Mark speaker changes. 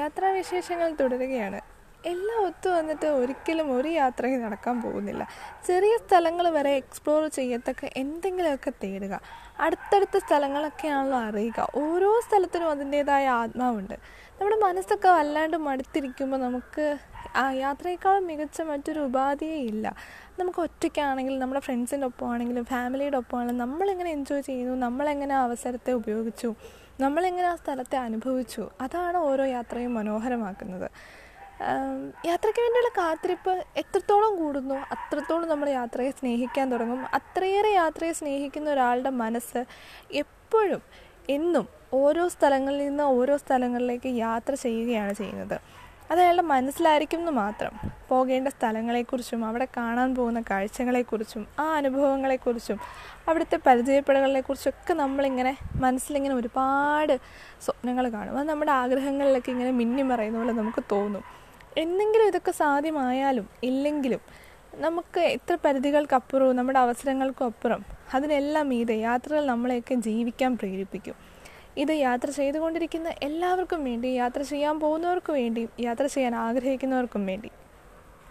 Speaker 1: യാത്രാവിശേഷങ്ങൾ തുടരുകയാണ്. എല്ലാം ഒത്തു വന്നിട്ട് ഒരിക്കലും ഒരു യാത്രയും നടക്കാൻ പോകുന്നില്ല. ചെറിയ സ്ഥലങ്ങൾ വരെ എക്സ്പ്ലോർ ചെയ്യത്തക്ക എന്തെങ്കിലുമൊക്കെ തേടുക. അടുത്തടുത്ത സ്ഥലങ്ങളൊക്കെയാണല്ലോ അറിയുക. ഓരോ സ്ഥലത്തിനും അതിന്റേതായ ആത്മാവുണ്ട്. നമ്മുടെ മനസ്സൊക്കെ വല്ലാണ്ട് മടുത്തിരിക്കുമ്പോൾ നമുക്ക് ആ യാത്രയേക്കാളും മികച്ച മറ്റൊരു ഉപാധിയേ ഇല്ല. നമുക്ക് ഒറ്റയ്ക്കാണെങ്കിലും നമ്മുടെ ഫ്രണ്ട്സിന്റെ ഒപ്പമാണെങ്കിലും ഫാമിലിയുടെ ഒപ്പമാണെങ്കിലും നമ്മളെങ്ങനെ എൻജോയ് ചെയ്യുന്നു. നമ്മളെങ്ങനെ ആ അവസരത്തെ ഉപയോഗിച്ചു? നമ്മളെങ്ങനെ ആ സ്ഥലത്തെ അനുഭവിച്ചു? അതാണ് ഓരോ യാത്രയും മനോഹരമാക്കുന്നത്. യാത്രയ്ക്ക് വേണ്ടിയുള്ള കാത്തിരിപ്പ് എത്രത്തോളം കൂടുന്നു? അത്രത്തോളം നമ്മൾ യാത്രയെ സ്നേഹിക്കാൻ തുടങ്ങും. അത്രയേറെ യാത്രയെ സ്നേഹിക്കുന്ന ഒരാളുടെ മനസ്സ് എപ്പോഴും എന്നും ഓരോ സ്ഥലങ്ങളിൽ നിന്ന് ഓരോ സ്ഥലങ്ങളിലേക്ക് യാത്ര ചെയ്യുകയാണ് ചെയ്യുന്നത്. അത് അയാളുടെ മനസ്സിലായിരിക്കും എന്ന് മാത്രം. പോകേണ്ട സ്ഥലങ്ങളെക്കുറിച്ചും അവിടെ കാണാൻ പോകുന്ന കാഴ്ചകളെക്കുറിച്ചും ആ അനുഭവങ്ങളെക്കുറിച്ചും അവിടുത്തെ പരിചയപ്പെടലുകളെക്കുറിച്ചൊക്കെ നമ്മളിങ്ങനെ മനസ്സിലിങ്ങനെ ഒരുപാട് സ്വപ്നങ്ങൾ കാണും. അത് നമ്മുടെ ആഗ്രഹങ്ങളിലൊക്കെ ഇങ്ങനെ മിന്നി മറയുന്ന പോലെ നമുക്ക് തോന്നും. എന്തെങ്കിലും ഇതൊക്കെ സാധ്യമായാലും ഇല്ലെങ്കിലും നമുക്ക് എത്ര പരിധികൾക്കപ്പുറവും നമ്മുടെ അവസരങ്ങൾക്കപ്പുറം അതിനെല്ലാം മീതെ യാത്രകൾ നമ്മളെയൊക്കെ ജീവിക്കാൻ പ്രേരിപ്പിക്കും. ഇത് യാത്ര ചെയ്തുകൊണ്ടിരിക്കുന്ന എല്ലാവർക്കും വേണ്ടി യാത്ര ചെയ്യാൻ പോകുന്നവർക്കും വേണ്ടിയും യാത്ര ചെയ്യാൻ ആഗ്രഹിക്കുന്നവർക്കും വേണ്ടി.